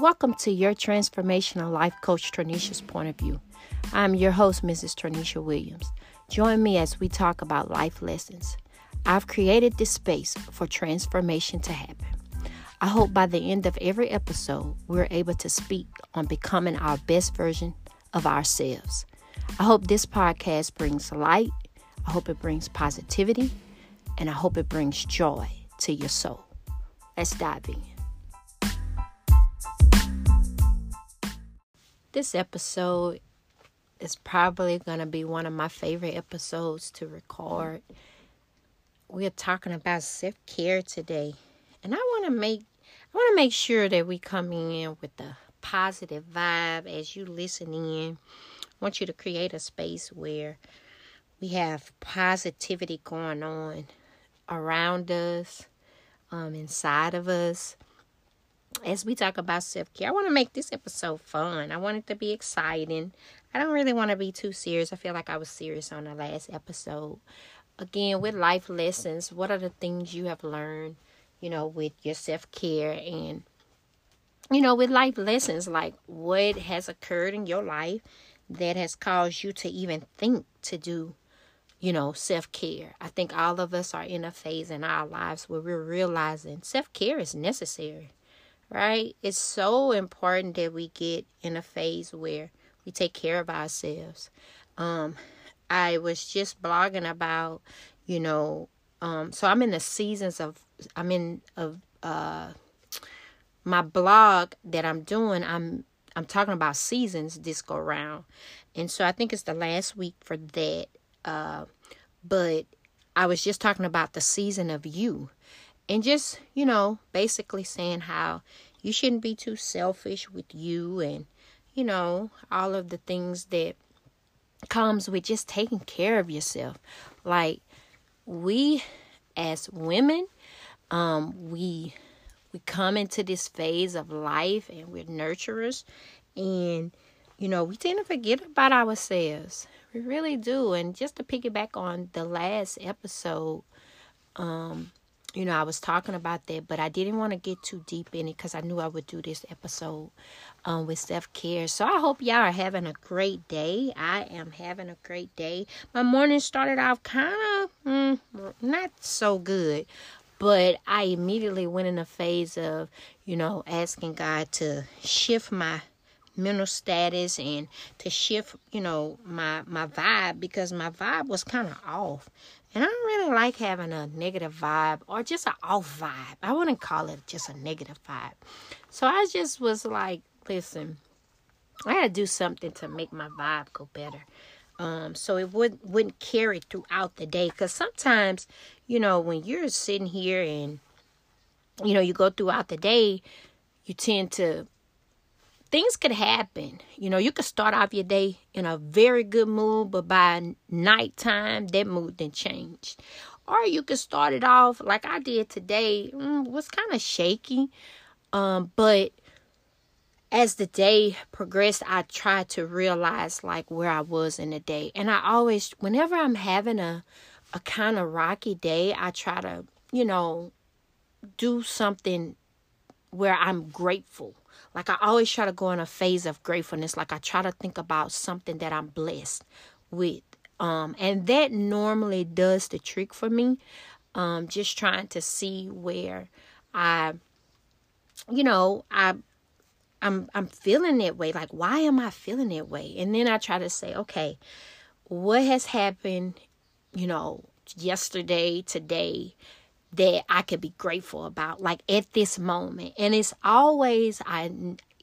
Welcome to your transformational life coach, Tarneshia's point of view. I'm your host, Mrs. Tarneshia Williams. Join me as we talk about life lessons. I've created this space for transformation to happen. I hope by the end of every episode, we're able to speak on becoming our best version of ourselves. I hope this podcast brings light, I hope it brings positivity, and I hope it brings joy to your soul. Let's dive in. This episode is probably going to be one of my favorite episodes to record. We're talking about self-care today. And I want to make I want to make sure that we come in with a positive vibe as you listen in. I want you to create a space where we have positivity going on around us, um, inside of us as we talk about self care, I want to make this episode fun. I want it to be exciting. I don't really want to be too serious. I feel like I was serious on the last episode. Again, with life lessons, what are the things you have learned, you know, with your self care and, you know, with life lessons, like what has occurred in your life that has caused you to even think to do, you know, self care. I think all of us are in a phase in our lives where we're realizing self care is necessary right? It's so important that we get in a phase where we take care of ourselves. Um, I was just blogging about, you know, um, so I'm in the seasons of, I'm in of, uh, my blog that I'm doing. I'm, I'm talking about seasons this go around. And so I think it's the last week for that. Uh, but I was just talking about the season of you and just, you know, basically saying how you shouldn't be too selfish with you and, you know, all of the things that comes with just taking care of yourself. Like we as women, um, we we come into this phase of life and we're nurturers and you know we tend to forget about ourselves we really do and just to piggyback on the last episode um you know, I was talking about that, but I didn't want to get too deep in it because I knew I would do this episode um, with self care. So I hope y'all are having a great day. I am having a great day. My morning started off kind of mm, not so good, but I immediately went in a phase of, you know, asking God to shift my mental status and to shift you know my my vibe because my vibe was kind of off and I don't really like having a negative vibe or just an off vibe. I wouldn't call it just a negative vibe. So I just was like, listen, I gotta do something to make my vibe go better. Um, so it wouldn't wouldn't carry throughout the day. Cause sometimes, you know, when you're sitting here and you know, you go throughout the day, you tend to things could happen. You know, you could start off your day in a very good mood, but by nighttime, that mood then changed. Or you could start it off like I did today, mm, was kind of shaky. Um, but as the day progressed, I tried to realize like where I was in the day. And I always, whenever I'm having a, a kind of rocky day, I try to, you know, do something where I'm grateful like I always try to go in a phase of gratefulness. Like I try to think about something that I'm blessed with. Um, and that normally does the trick for me. Um, just trying to see where I, you know, I I'm I'm feeling that way. Like, why am I feeling that way? And then I try to say, okay, what has happened, you know, yesterday, today, that I could be grateful about, like at this moment. And it's always, I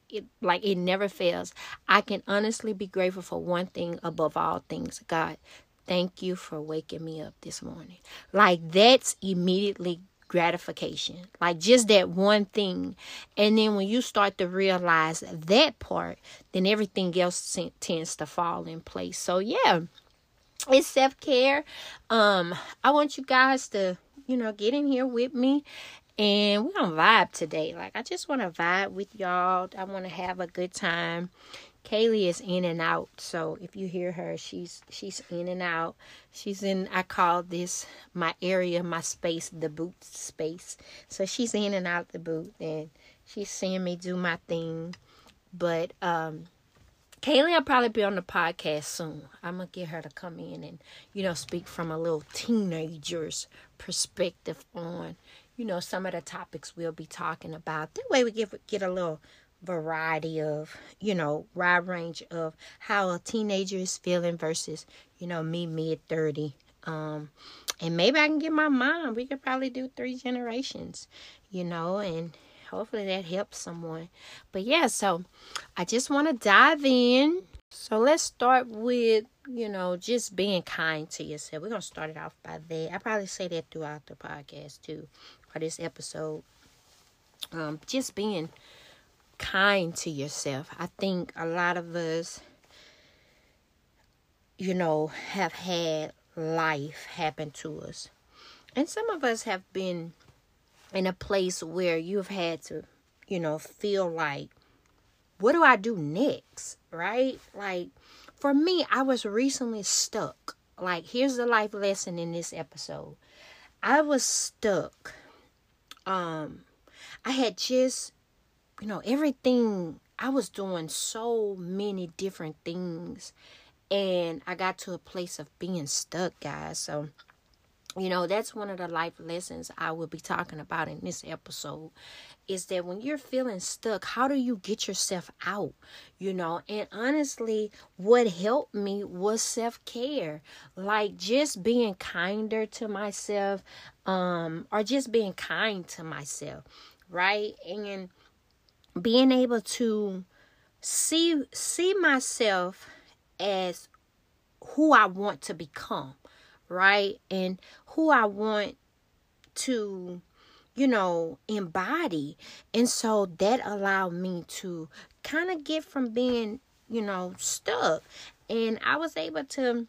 it, like it never fails. I can honestly be grateful for one thing above all things. God, thank you for waking me up this morning. Like that's immediately gratification. Like just that one thing. And then when you start to realize that part, then everything else tends to fall in place. So yeah, it's self-care. Um I want you guys to you know, get in here with me and we're gonna vibe today. Like I just wanna vibe with y'all. I wanna have a good time. Kaylee is in and out, so if you hear her, she's she's in and out. She's in. I call this my area, my space, the boot space. So she's in and out the boot, and she's seeing me do my thing. But um, Kaylee will probably be on the podcast soon. I'm gonna get her to come in and you know speak from a little teenager's perspective on you know some of the topics we'll be talking about. That way we get get a little variety of, you know, wide range of how a teenager is feeling versus, you know, me mid 30. Um, and maybe I can get my mom. We could probably do three generations, you know, and hopefully that helps someone. But yeah, so I just want to dive in. So let's start with, you know, just being kind to yourself. We're going to start it off by that. I probably say that throughout the podcast too, or this episode. Um, just being kind to yourself. I think a lot of us, you know, have had life happen to us. And some of us have been in a place where you've had to, you know, feel like, what do I do next? Right? Like, for me, I was recently stuck. Like, here's the life lesson in this episode. I was stuck. Um, I had just you know, everything I was doing so many different things and I got to a place of being stuck, guys. So, you know, that's one of the life lessons I will be talking about in this episode is that when you're feeling stuck, how do you get yourself out? You know, and honestly, what helped me was self care, like just being kinder to myself, um, or just being kind to myself, right? And being able to see see myself as who I want to become, right? And who I want to you know embody. And so that allowed me to kind of get from being, you know, stuck. And I was able to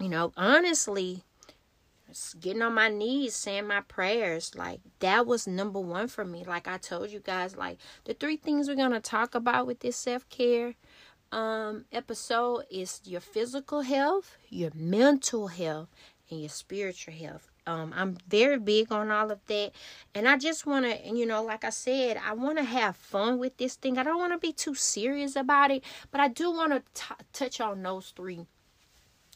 you know, honestly getting on my knees saying my prayers like that was number one for me like i told you guys like the three things we're gonna talk about with this self-care um episode is your physical health your mental health and your spiritual health. Um i'm very big on all of that. And i just want to you know like i said i want to have fun with this thing. I don't want to be too serious about it but i do want to touch on those three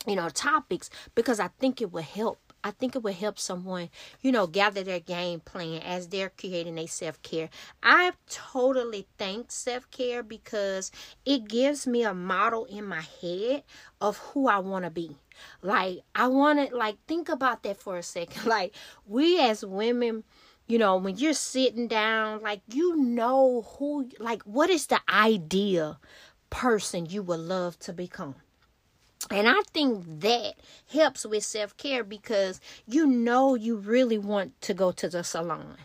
you know topics because i think it will help I think it would help someone, you know, gather their game plan as they're creating a self care. I totally thank self care because it gives me a model in my head of who I want to be. Like, I want to, like, think about that for a second. Like, we as women, you know, when you're sitting down, like, you know who, like, what is the ideal person you would love to become? And I think that helps with self care because you know you really want to go to the salon,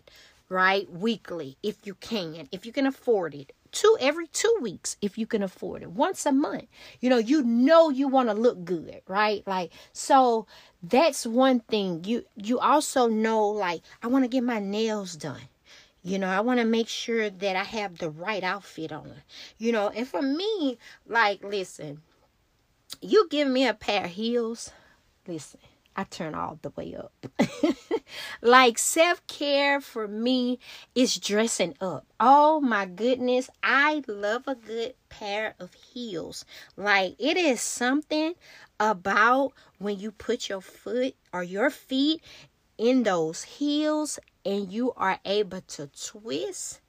right? Weekly, if you can, if you can afford it. Two every two weeks, if you can afford it. Once a month, you know, you know you want to look good, right? Like so, that's one thing. You you also know, like, I want to get my nails done. You know, I want to make sure that I have the right outfit on. You know, and for me, like, listen, you give me a pair of heels, listen, I turn all the way up. like self care for me is dressing up. Oh my goodness, I love a good pair of heels. Like it is something about when you put your foot or your feet in those heels and you are able to twist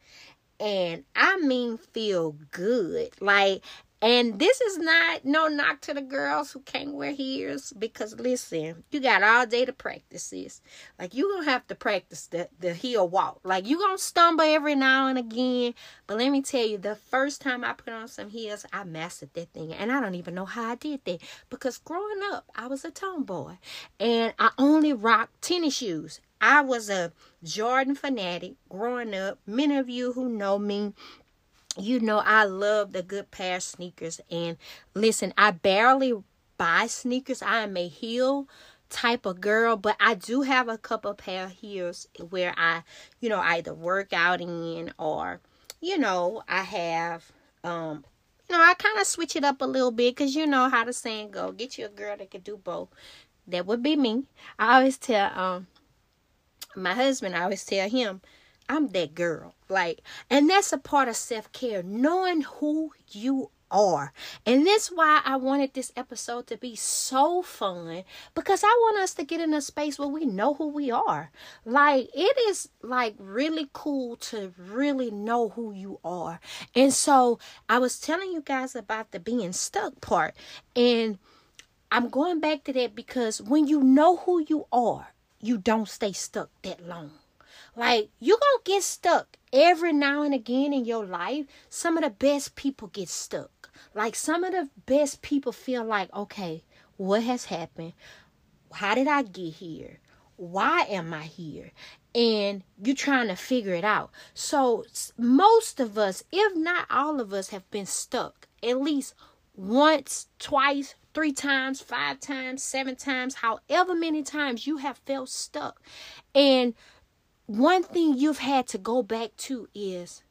and I mean feel good. Like and this is not no knock to the girls who can't wear heels because listen, you got all day to practice this. Like you gonna have to practice the, the heel walk. Like you gonna stumble every now and again. But let me tell you, the first time I put on some heels, I mastered that thing. And I don't even know how I did that. Because growing up, I was a tomboy. And I only rocked tennis shoes. I was a Jordan fanatic growing up. Many of you who know me you know I love the good pair of sneakers. And listen, I barely buy sneakers. I am a heel type of girl, but I do have a couple pair of heels where I, you know, either work out in or, you know, I have um you know, I kind of switch it up a little bit because you know how the saying go. Get you a girl that can do both. That would be me. I always tell um my husband, I always tell him, I'm that girl. Like, and that's a part of self care, knowing who you are. And that's why I wanted this episode to be so fun because I want us to get in a space where we know who we are. Like, it is like really cool to really know who you are. And so I was telling you guys about the being stuck part. And I'm going back to that because when you know who you are, you don't stay stuck that long. Like you're gonna get stuck every now and again in your life. Some of the best people get stuck. Like some of the best people feel like, okay, what has happened? How did I get here? Why am I here? And you're trying to figure it out. So most of us, if not all of us, have been stuck at least once, twice, three times, five times, seven times, however many times you have felt stuck. And one thing you've had to go back to is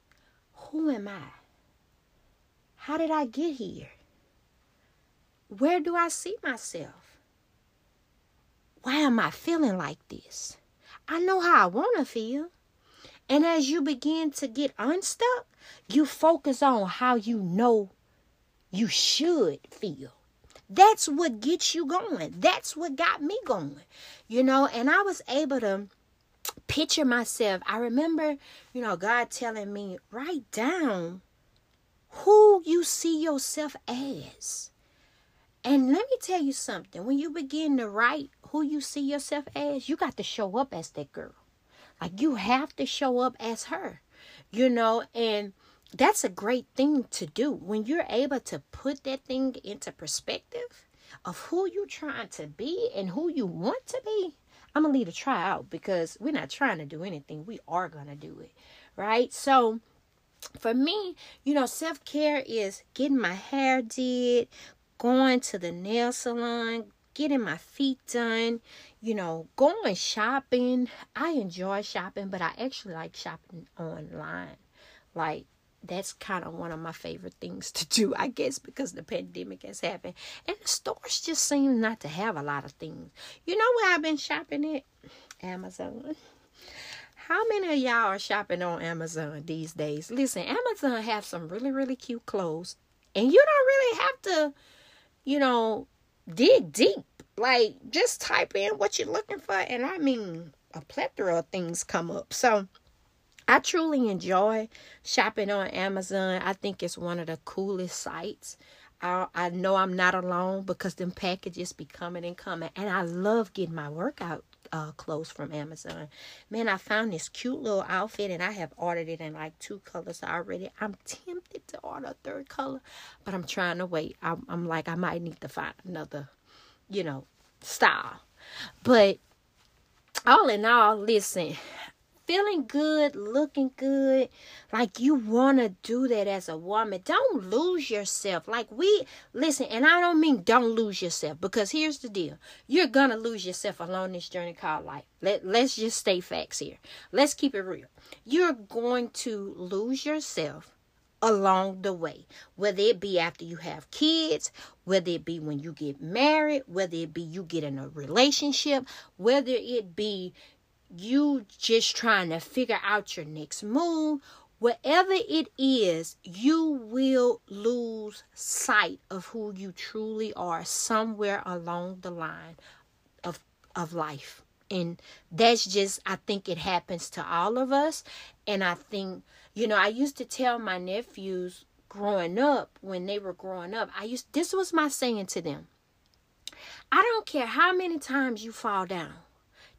who am I? How did I get here? Where do I see myself? Why am I feeling like this? I know how I want to feel. And as you begin to get unstuck, you focus on how you know you should feel. That's what gets you going. That's what got me going. You know, and I was able to picture myself. I remember, you know, God telling me, write down who you see yourself as. And let me tell you something. When you begin to write who you see yourself as, you got to show up as that girl. Like you have to show up as her. You know, and that's a great thing to do when you're able to put that thing into perspective of who you're trying to be and who you want to be I'm gonna leave the try out because we're not trying to do anything. We are gonna do it, right? So for me, you know, self care is getting my hair did, going to the nail salon, getting my feet done, you know, going shopping. I enjoy shopping, but I actually like shopping online. Like that's kind of one of my favorite things to do, I guess, because the pandemic has happened. And the stores just seem not to have a lot of things. You know where I've been shopping at? Amazon. How many of y'all are shopping on Amazon these days? Listen, Amazon have some really, really cute clothes. And you don't really have to, you know, dig deep. Like, just type in what you're looking for. And I mean, a plethora of things come up. So, I truly enjoy shopping on Amazon. I think it's one of the coolest sites. I, I know I'm not alone because them packages be coming and coming. And I love getting my workout uh, clothes from Amazon. Man, I found this cute little outfit and I have ordered it in like two colors already. I'm tempted to order a third color, but I'm trying to wait. I'm, I'm like, I might need to find another, you know, style. But all in all, listen, feeling good, looking good, like you want to do that as a woman. Don't lose yourself. Like we listen, and I don't mean don't lose yourself because here's the deal. You're going to lose yourself along this journey called life. Let let's just stay facts here. Let's keep it real. You're going to lose yourself along the way, whether it be after you have kids, whether it be when you get married, whether it be you get in a relationship, whether it be you just trying to figure out your next move, whatever it is, you will lose sight of who you truly are somewhere along the line of of life. And that's just I think it happens to all of us. And I think, you know, I used to tell my nephews growing up when they were growing up, I used this was my saying to them. I don't care how many times you fall down.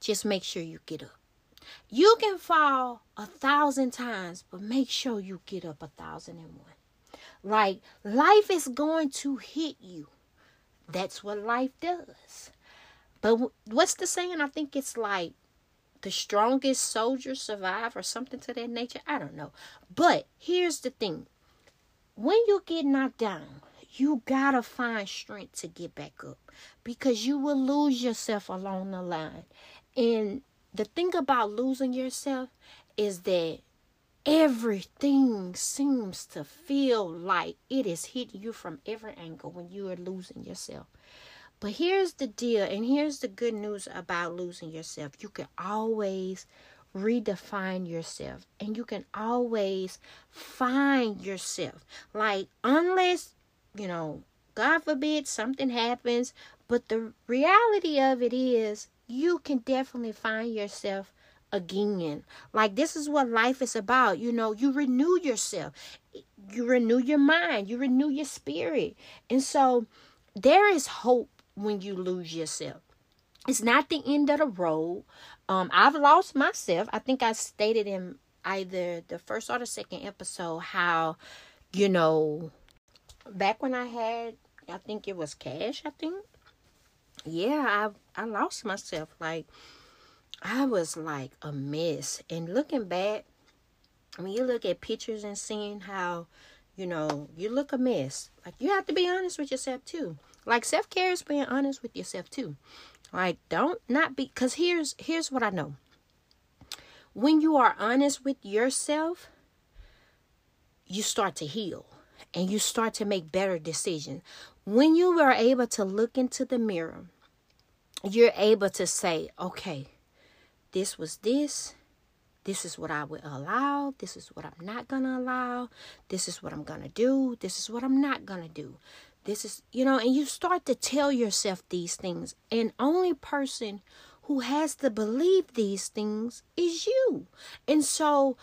Just make sure you get up. You can fall a thousand times, but make sure you get up a thousand and one. Like life is going to hit you. That's what life does. But what's the saying? I think it's like the strongest soldiers survive or something to that nature. I don't know. But here's the thing when you get knocked down, you gotta find strength to get back up because you will lose yourself along the line. And the thing about losing yourself is that everything seems to feel like it is hitting you from every angle when you are losing yourself. But here's the deal, and here's the good news about losing yourself. You can always redefine yourself, and you can always find yourself. Like, unless, you know, God forbid something happens, but the reality of it is, you can definitely find yourself again. Like this is what life is about. You know, you renew yourself. You renew your mind, you renew your spirit. And so there is hope when you lose yourself. It's not the end of the road. Um I've lost myself. I think I stated in either the first or the second episode how you know back when I had I think it was cash, I think. Yeah, I I lost myself like I was like a mess. And looking back, when you look at pictures and seeing how, you know, you look a mess. Like, you have to be honest with yourself too. Like, self care is being honest with yourself too. Like, don't not be, because here's, here's what I know. When you are honest with yourself, you start to heal and you start to make better decisions. When you are able to look into the mirror, you're able to say, okay, this was this. This is what I will allow. This is what I'm not going to allow. This is what I'm going to do. This is what I'm not going to do. This is, you know, and you start to tell yourself these things. And only person who has to believe these things is you. And so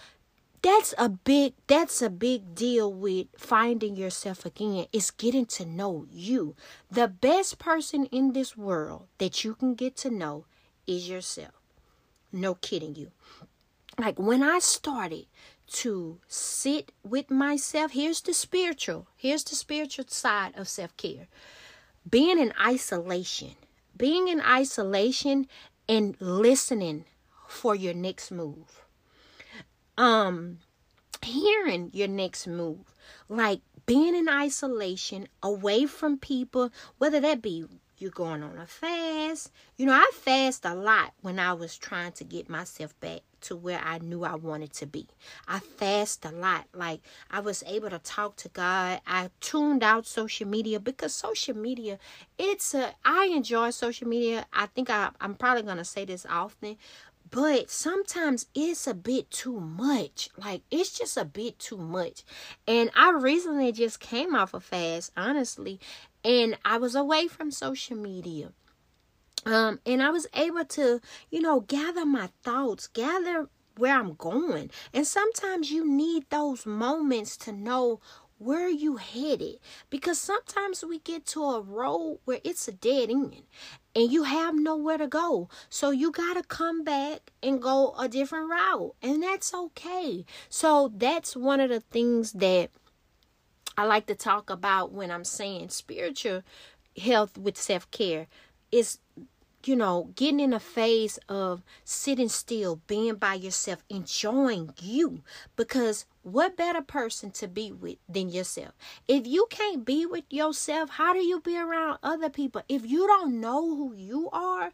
that's a big that's a big deal with finding yourself again is getting to know you the best person in this world that you can get to know is yourself no kidding you. Like when I started to sit with myself, here's the spiritual, here's the spiritual side of self care. Being in isolation, being in isolation and listening for your next move. Um, hearing your next move, like being in isolation, away from people, whether that be you're going on a fast. You know, I fast a lot when I was trying to get myself back to where I knew I wanted to be. I fast a lot. Like I was able to talk to God. I tuned out social media because social media, it's a I enjoy social media. I think I, I'm probably gonna say this often, but sometimes it's a bit too much. Like it's just a bit too much. And I recently just came off a fast, honestly, and I was away from social media. Um, and I was able to, you know, gather my thoughts, gather where I'm going. And sometimes you need those moments to know where are you headed. Because sometimes we get to a road where it's a dead end and you have nowhere to go. So you got to come back and go a different route and that's okay. So that's one of the things that I like to talk about when I'm saying spiritual health with self care is you know, getting in a phase of sitting still, being by yourself, enjoying you. Because what better person to be with than yourself? If you can't be with yourself, how do you be around other people? If you don't know who you are,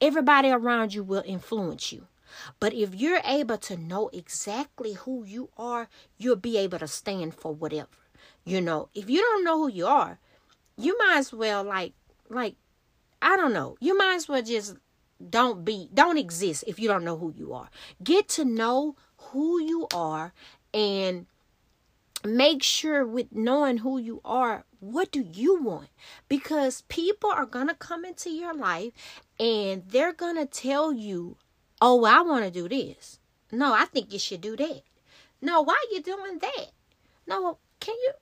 everybody around you will influence you. But if you're able to know exactly who you are, you'll be able to stand for whatever. You know, if you don't know who you are, you might as well like like I don't know. You might as well just don't be don't exist if you don't know who you are. Get to know who you are and make sure with knowing who you are what do you want because people are going to come into your life and they're going to tell you oh i want to do this no i think you should do that no why are you doing that no can you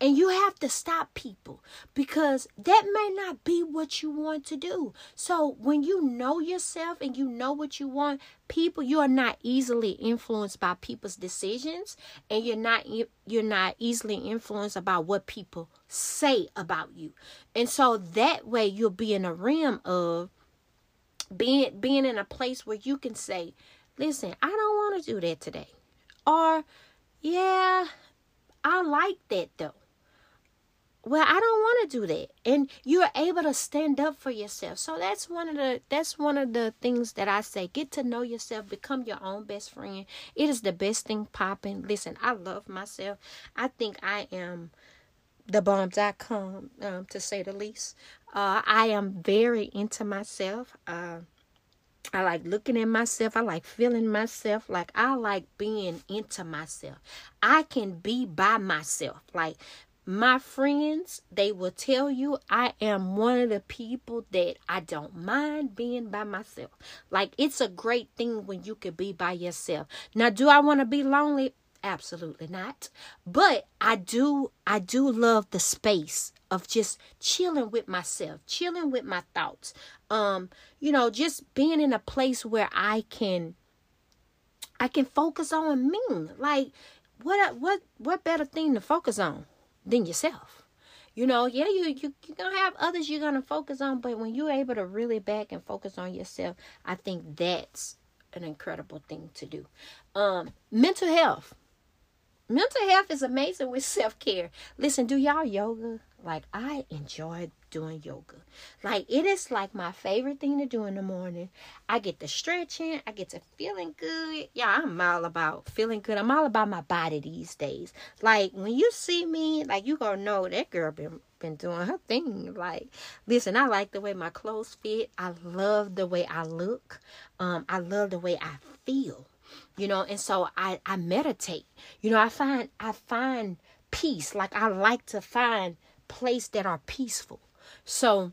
and you have to stop people because that may not be what you want to do. So when you know yourself and you know what you want, people you are not easily influenced by people's decisions and you're not you're not easily influenced about what people say about you. And so that way you'll be in a realm of being being in a place where you can say, "Listen, I don't want to do that today." Or, "Yeah, I like that though." Well i don't want to do that and you're able to stand up for yourself so that's one of the that's one of the things that i say get to know yourself become your own best friend it is the best thing popping listen i love myself i think i am the bomb.com um, to say the least uh, i am very into myself uh, I like looking at myself. I like feeling myself. Like I like being into myself. I can be by myself. Like my friends, they will tell you I am one of the people that I don't mind being by myself. Like it's a great thing when you can be by yourself. Now, do I want to be lonely? Absolutely not. But I do I do love the space of just chilling with myself, chilling with my thoughts. Um, you know, just being in a place where I can I can focus on me. Like what what what better thing to focus on? Than yourself. You know, yeah, you you you're gonna have others you're gonna focus on, but when you're able to really back and focus on yourself, I think that's an incredible thing to do. Um, mental health. Mental health is amazing with self care. Listen, do y'all yoga? Like I enjoy doing yoga. Like it is like my favorite thing to do in the morning. I get the stretching, I get to feeling good. Yeah, I'm all about feeling good. I'm all about my body these days. Like when you see me, like you gonna know that girl been been doing her thing. Like, listen, I like the way my clothes fit. I love the way I look. Um, I love the way I feel. You know, and so I I meditate. You know, I find I find peace. Like I like to find place that are peaceful. So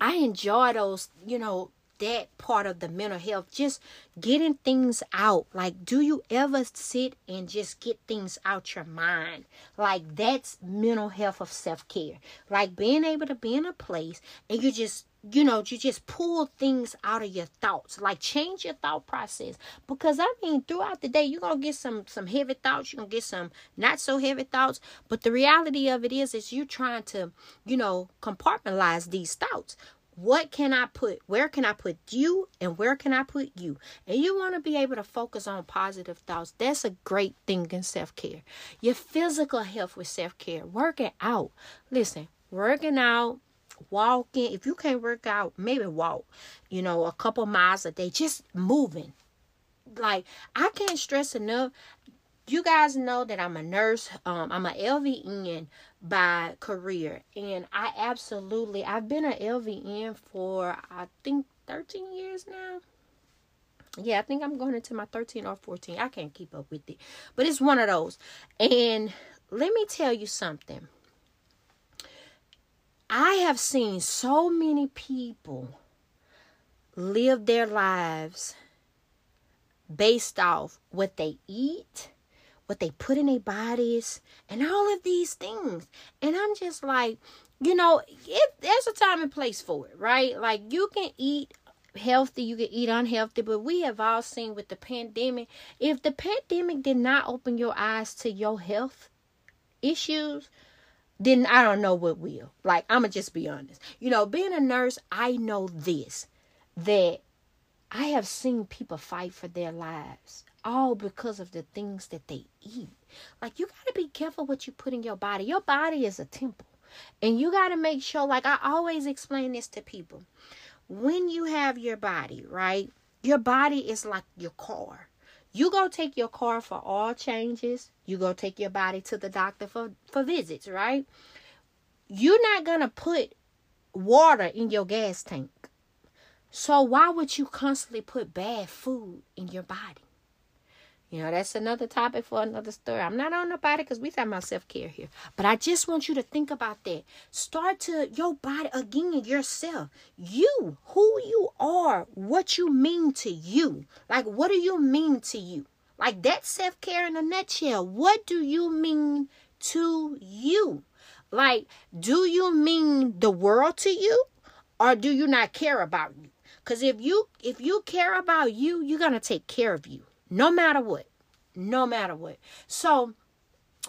I enjoy those, you know, that part of the mental health, just getting things out. Like, do you ever sit and just get things out your mind? Like, that's mental health of self care. Like, being able to be in a place and you just you know, you just pull things out of your thoughts, like change your thought process. Because I mean, throughout the day, you're gonna get some some heavy thoughts, you're gonna get some not so heavy thoughts. But the reality of it is, is you trying to, you know, compartmentalize these thoughts. What can I put? Where can I put you and where can I put you? And you want to be able to focus on positive thoughts. That's a great thing in self care. Your physical health with self care, working out. Listen, working out walking. If you can't work out, maybe walk, you know, a couple miles a day, just moving. Like, I can't stress enough. You guys know that I'm a nurse. Um, I'm an LVN by career. And I absolutely, I've been an LVN for, I think, 13 years now yeah, I think I'm going into my 13 or 14. I can't keep up with it. But it's one of those. And let me tell you something. I have seen so many people live their lives based off what they eat, what they put in their bodies, and all of these things. And I'm just like, you know, there's a time and place for it, right? Like you can eat healthy, you can eat unhealthy, but we have all seen with the pandemic, if the pandemic did not open your eyes to your health issues, then I don't know what will. Like, I'm going to just be honest. You know, being a nurse, I know this that I have seen people fight for their lives all because of the things that they eat. Like, you got to be careful what you put in your body. Your body is a temple. And you got to make sure, like, I always explain this to people. When you have your body, right? Your body is like your car. You go take your car for all changes. You go take your body to the doctor for, for visits, right? You're not to put water in your gas tank. So why would you constantly put bad food in your body? You know, that's another topic for another story. I'm not on nobody because we talking about self care here. But I just want you to think about that. Start to your body again, yourself. You, who you are, what you mean to you. Like, what do you mean to you? Like, that self care in a nutshell. What do you mean to you? Like, do you mean the world to you? Or do you not care about you? Because if you if you care about you, you're gonna take care of you no matter what. No matter what. So,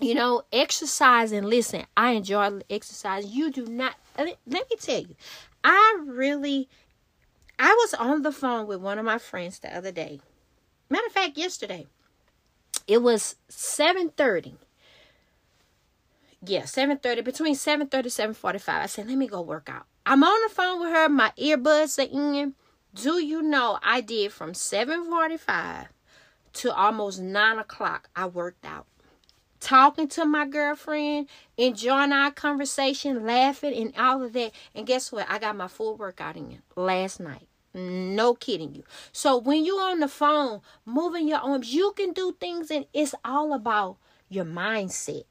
you know, exercise and listen, I enjoy exercise. You do not, let me tell you, I really, I was on the phone with one of my friends the other day. Matter of fact, yesterday, it was 7.30. yeah, 7.30, between 7.30 7.45. I said, let me go work out. I'm on the phone with her. My earbuds are in. Do you know I did from 7.45 to almost 9 o'clock. I worked out. Talking to my girlfriend, enjoying our conversation, laughing, and all of that. And guess what? I got my full workout in last night. No kidding you. So when you're on the phone, moving your arms, you can do things, and it's all about your mindset.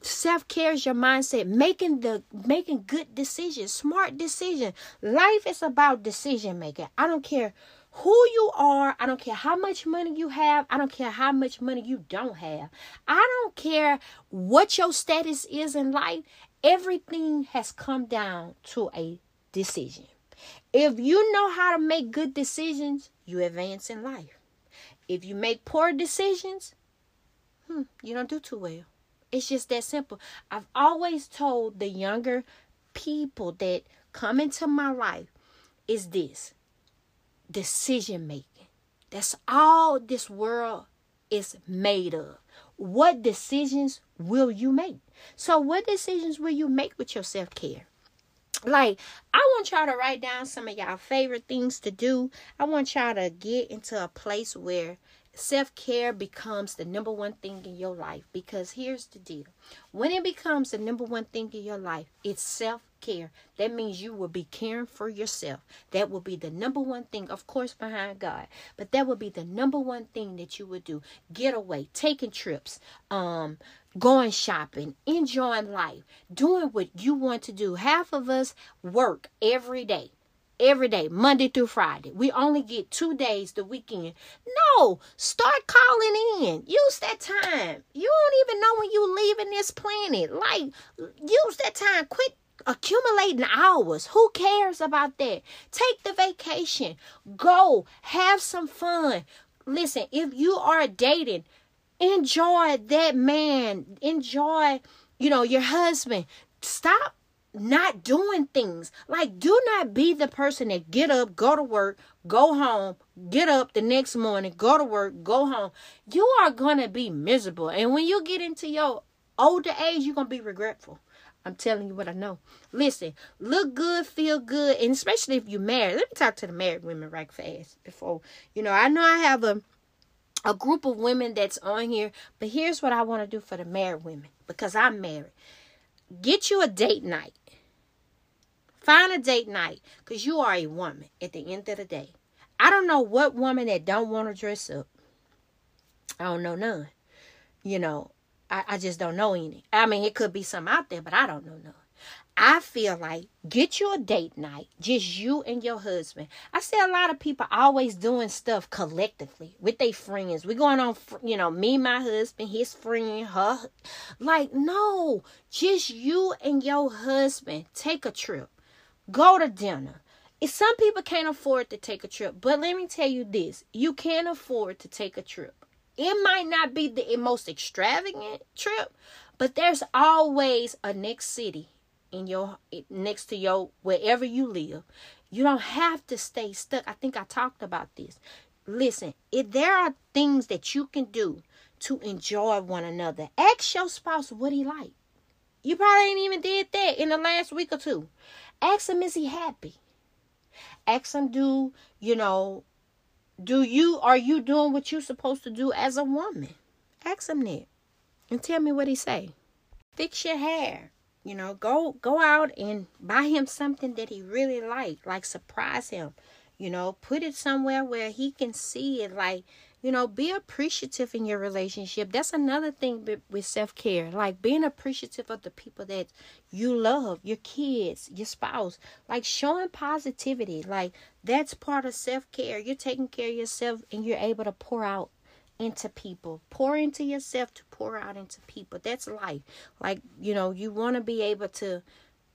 Self-care is your mindset. Making the making good decisions, smart decisions. Life is about decision making. I don't care who you are. I don't care how much money you have. I don't care how much money you don't have. I don't care what your status is in life. Everything has come down to a decision. If you know how to make good decisions, you advance in life. If you make poor decisions, hmm, you don't do too well. It's just that simple. I've always told the younger people that come into my life is this decision making. That's all this world is made of. What decisions will you make? So, what decisions will you make with your self care? Like, I want y'all to write down some of y'all favorite things to do. I want y'all to get into a place where self care becomes the number one thing in your life. Because here's the deal when it becomes the number one thing in your life, it's self care. That means you will be caring for yourself. That will be the number one thing, of course, behind God. But that will be the number one thing that you would do. Get away, taking trips, um, going shopping, enjoying life, doing what you want to do. Half of us work every day. Every day, Monday through Friday. We only get two days the weekend. No, start calling in. Use that time. You don't even know when you leaving this planet. Like, use that time. Quit accumulating hours. Who cares about that? Take the vacation. Go. Have some fun. Listen, if you are dating, enjoy that man. Enjoy, you know, your husband. Stop not doing things. Like, do not be the person that get up, go to work, go home, get up the next morning, go to work, go home. You are going to be miserable. And when you get into your older age, you're going to be regretful. I'm telling you what I know. Listen, look good, feel good, and especially if you're married. Let me talk to the married women right fast before, you know, I know I have a a group of women that's on here, but here's what I want to do for the married women because I'm married. Get you a date night. Find a date night because you are a woman at the end of the day. I don't know what woman that don't want to dress up. I don't know none. You know, I, I just don't know any. I mean, it could be some out there, but I don't know none. I feel like get you a date night, just you and your husband. I see a lot of people always doing stuff collectively with their friends. We going on, you know, me, my husband, his friend, her. Like, no, just you and your husband take a trip, go to dinner. If some people can't afford to take a trip, but let me tell you this: you can afford to take a trip. It might not be the most extravagant trip, but there's always a next city in your next to your wherever you live. You don't have to stay stuck. I think I talked about this. Listen, if there are things that you can do to enjoy one another, ask your spouse what he like. You probably ain't even did that in the last week or two. Ask him, is he happy? Ask him, do you know? Do you are you doing what you're supposed to do as a woman? Ask him that, and tell me what he say. Fix your hair. You know, go go out and buy him something that he really like, like surprise him. You know, put it somewhere where he can see it like you know, be appreciative in your relationship. That's another thing with self care. Like being appreciative of the people that you love, your kids, your spouse. Like showing positivity. Like that's part of self care. You're taking care of yourself and you're able to pour out into people. Pour into yourself to pour out into people. That's life. Like, you know, you want to be able to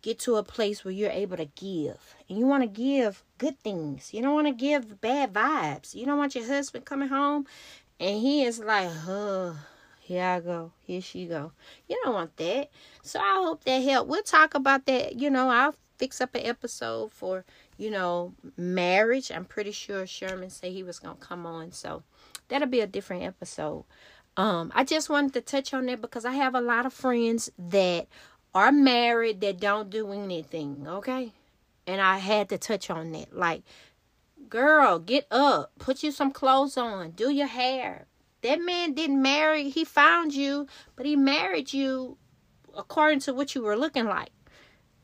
get to a place where you're able to give. And you want to give good things. You don't want to give bad vibes. You don't want your husband coming home and he is like, huh, here I go. Here she go. You don't want that. So I hope that helped. We'll talk about that. You know, I'll fix up an episode for, you know, marriage. I'm pretty sure Sherman said he was going to come on. So that'll be a different episode. Um, I just wanted to touch on that because I have a lot of friends that are married that don't do anything, okay? And I had to touch on that. Like, girl, get up, put you some clothes on, do your hair. That man didn't marry, he found you, but he married you according to what you were looking like.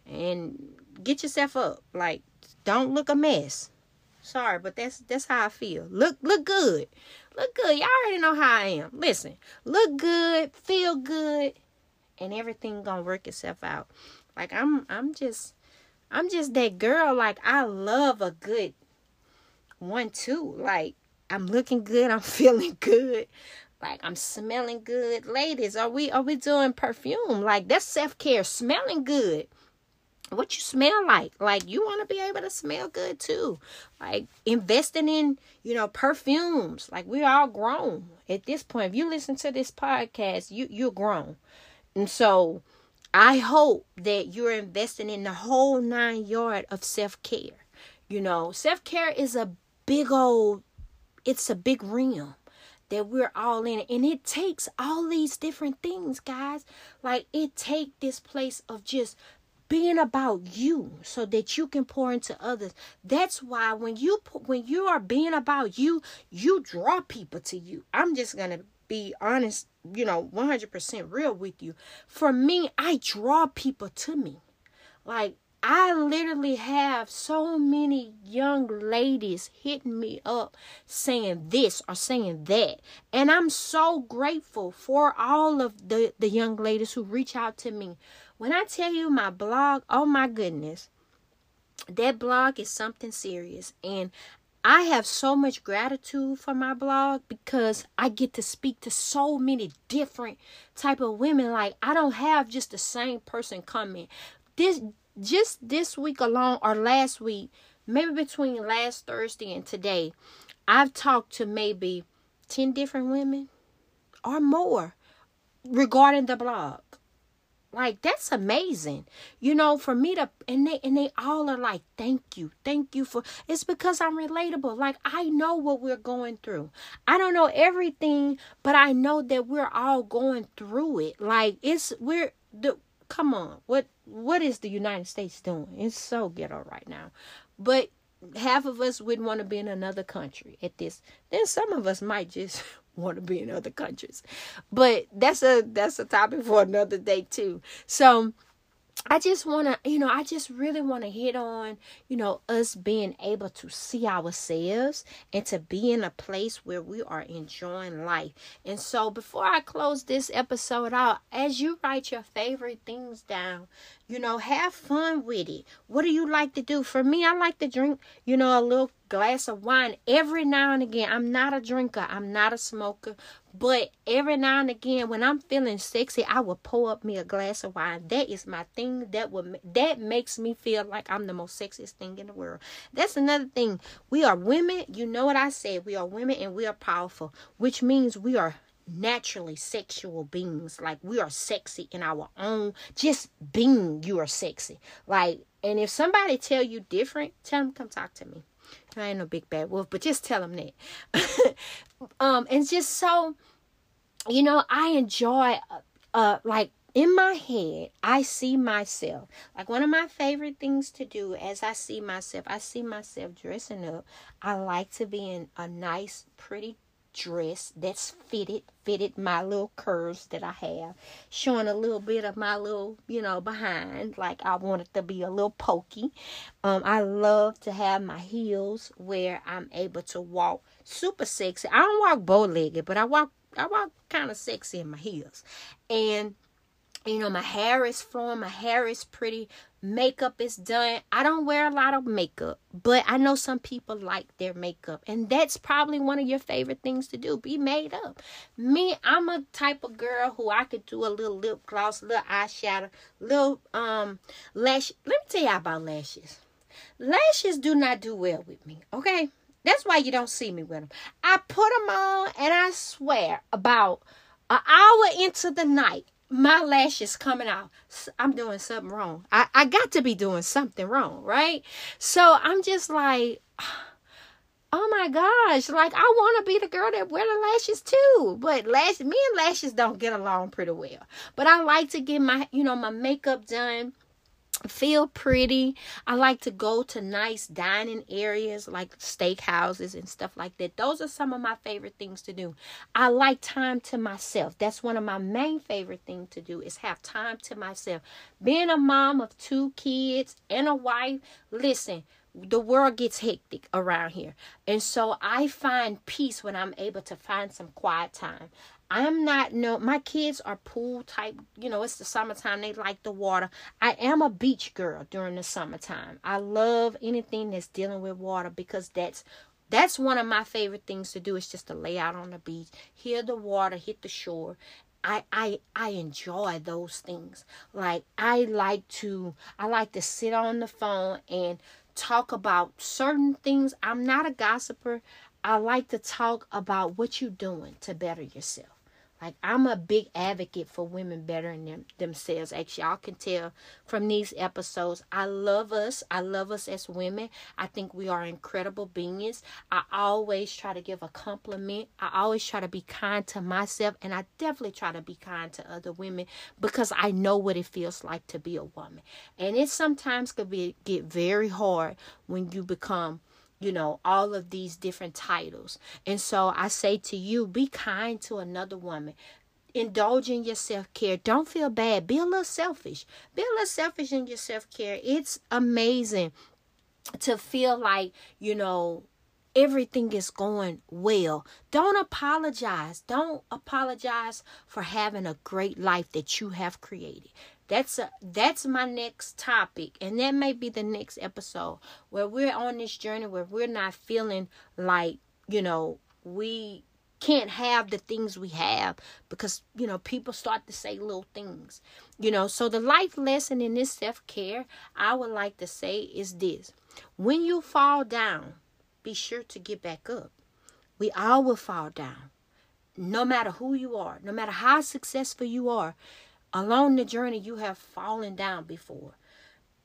And get yourself up. Like, don't look a mess. Sorry, but that's that's how I feel. Look look good. Look good. Y'all already know how I am. Listen, look good, feel good, and everything gonna work itself out. Like I'm I'm just I'm just that girl. Like I love a good one too. Like I'm looking good, I'm feeling good. Like I'm smelling good. Ladies, are we are we doing perfume? Like that's self-care, smelling good what you smell like. Like you want to be able to smell good too. Like investing in, you know, perfumes. Like we're all grown at this point. If you listen to this podcast, you you're grown. And so I hope that you're investing in the whole nine yard of self-care. You know, self-care is a big old it's a big realm that we're all in. And it takes all these different things guys. Like it take this place of just being about you so that you can pour into others. That's why when you when you are being about you you draw people to you. I'm just gonna be honest you know 100% real with you for me i draw people to me like I literally have so many young ladies hitting me up saying this or saying that. And I'm so grateful for all of the, the young ladies who reach out to me when I tell you my blog, oh my goodness, that blog is something serious. And I have so much gratitude for my blog because I get to speak to so many different type of women. Like I don't have just the same person coming. This just this week alone or last week, maybe between last Thursday and today, I've talked to maybe 10 different women or more regarding the blog. Like that's amazing. You know, for me to and they and they all are like, thank you. Thank you for it's because I'm relatable. Like I know what we're going through. I don't know everything, but I know that we're all going through it. Like it's we're the come on. What what is the United States doing? It's so ghetto right now. But half of us wouldn't want to be in another country at this. Then some of us might just want to be in other countries. But that's a that's a topic for another day too. So I just want to, you know, I just really want to hit on, you know, us being able to see ourselves and to be in a place where we are enjoying life. And so, before I close this episode out, as you write your favorite things down, you know, have fun with it. What do you like to do? For me, I like to drink, you know, a little glass of wine every now and again. I'm not a drinker, I'm not a smoker, but every now and again when I'm feeling sexy, I will pour up me a glass of wine. That is my thing. That would that makes me feel like I'm the most sexiest thing in the world. That's another thing. We are women, you know what I said. We are women and we are powerful, which means we are naturally sexual beings. Like we are sexy in our own just being you are sexy. Like and if somebody tell you different, tell them come talk to me. I ain't no big bad wolf, but just tell them that. um and just so you know, I enjoy uh, uh like in my head, I see myself. Like one of my favorite things to do as I see myself, I see myself dressing up. I like to be in a nice, pretty dress that's fitted fitted my little curves that I have, showing a little bit of my little, you know, behind. Like I want it to be a little pokey. Um, I love to have my heels where I'm able to walk super sexy. I don't walk bow legged, but I walk I walk kind of sexy in my heels. And you know, my hair is flowing, my hair is pretty, makeup is done. I don't wear a lot of makeup, but I know some people like their makeup, and that's probably one of your favorite things to do be made up. Me, I'm a type of girl who I could do a little lip gloss, little eyeshadow, little um lash. Let me tell you about lashes. Lashes do not do well with me, okay? That's why you don't see me with them. I put them on, and I swear, about an hour into the night, my lashes coming out. I'm doing something wrong. I, I got to be doing something wrong, right? So I'm just like, oh my gosh, like I want to be the girl that wear the lashes too. But lash, me and lashes don't get along pretty well. But I like to get my, you know, my makeup done feel pretty. I like to go to nice dining areas like steakhouses and stuff like that. Those are some of my favorite things to do. I like time to myself. That's one of my main favorite things to do is have time to myself. Being a mom of two kids and a wife, listen, the world gets hectic around here. And so I find peace when I'm able to find some quiet time. I'm not no my kids are pool type, you know, it's the summertime, they like the water. I am a beach girl during the summertime. I love anything that's dealing with water because that's that's one of my favorite things to do is just to lay out on the beach, hear the water hit the shore. I I I enjoy those things. Like I like to I like to sit on the phone and talk about certain things. I'm not a gossiper. I like to talk about what you're doing to better yourself. Like I'm a big advocate for women bettering them, themselves. Actually, y'all can tell from these episodes. I love us. I love us as women. I think we are incredible beings. I always try to give a compliment. I always try to be kind to myself, and I definitely try to be kind to other women because I know what it feels like to be a woman. And it sometimes could be get very hard when you become you know, all of these different titles. And so I say to you, be kind to another woman. Indulge in your self care. Don't feel bad. Be a little selfish. Be a little selfish in your self care. It's amazing to feel like, you know, everything is going well. Don't apologize. Don't apologize for having a great life that you have created. That's a that's my next topic and that may be the next episode where we're on this journey where we're not feeling like, you know, we can't have the things we have because you know people start to say little things you know. So the life lesson in this self-care i would like to say is this. When you fall down be sure to get back up. We all will fall down no matter who you are no matter how successful you are Along the journey, you have fallen down before.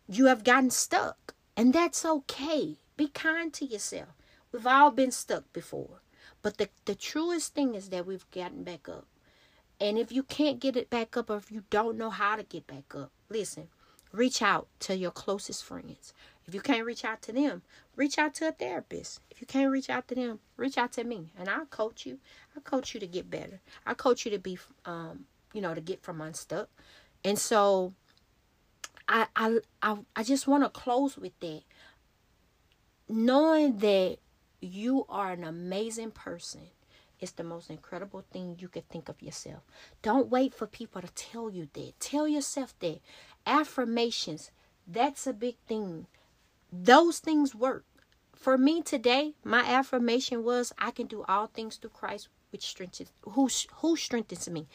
You have gotten stuck, and that's okay. Be kind to yourself. We've all been stuck before. But the, the truest thing is that we've gotten back up. And if you can't get it back up, or if you don't know how to get back up, listen, reach out to your closest friends. If you can't reach out to them, reach out to a therapist. If you can't reach out to them, reach out to me, and I'll coach you. I'll coach you to get better. I'll coach you to be um, you know, to get from unstuck. And so I I I, I just want to close with that. Knowing that you are an amazing person is the most incredible thing you could think of yourself. Don't wait for people to tell you that. Tell yourself that. Affirmations, that's a big thing. Those things work. For me today, my affirmation was I can do all things through Christ which strengthens who who strengthens me.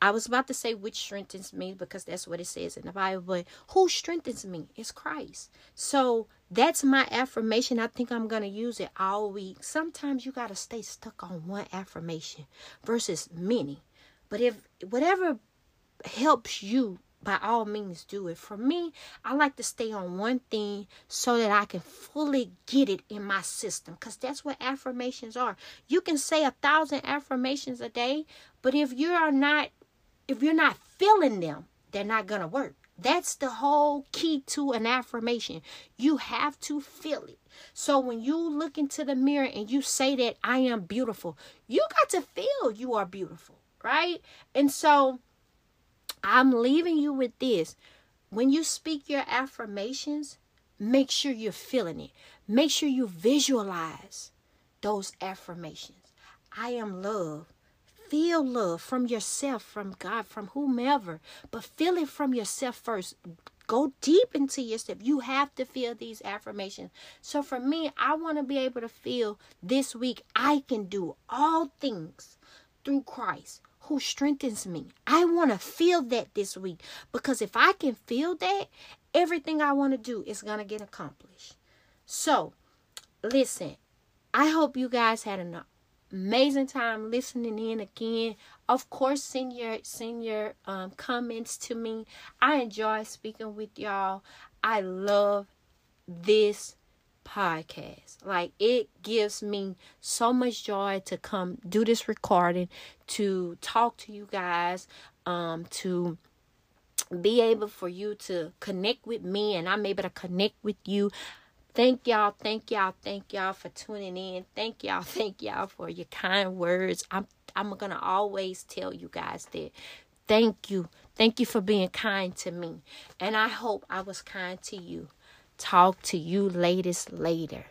I was about to say which strengthens me because that's what it says in the Bible, but who strengthens me? It's Christ. So that's my affirmation. I think I'm going to use it all week. Sometimes you got to stay stuck on one affirmation versus many. But if whatever helps you, by all means do it. For me, I like to stay on one thing so that I can fully get it in my system because that's what affirmations are. You can say a thousand affirmations a day, but if you are not if you're not feeling them, they're not going to work. That's the whole key to an affirmation. You have to feel it. So when you look into the mirror and you say that I am beautiful, you got to feel you are beautiful, right? And so I'm leaving you with this. When you speak your affirmations, make sure you're feeling it. Make sure you visualize those affirmations. I am love. Feel love from yourself, from God, from whomever, but feel it from yourself first. Go deep into yourself. You have to feel these affirmations. So for me, I want to be able to feel this week I can do all things through Christ who strengthens me. I want to feel that this week because if I can feel that, everything I want to do is going to get accomplished. So, listen, I hope you guys had an amazing time listening in again. Of course, send your send your um, comments to me. I enjoy speaking with y'all. I love this podcast. Like it gives me so much joy to come do this recording, to talk to you guys, um, to be able for you to connect with me and I'm able to connect with you. Thank y'all, thank y'all, thank y'all for tuning in. Thank y'all, thank y'all for your kind words. I'm I'm gonna always tell you guys that. Thank you. Thank you for being kind to me. And I hope I was kind to you. Talk to you ladies later.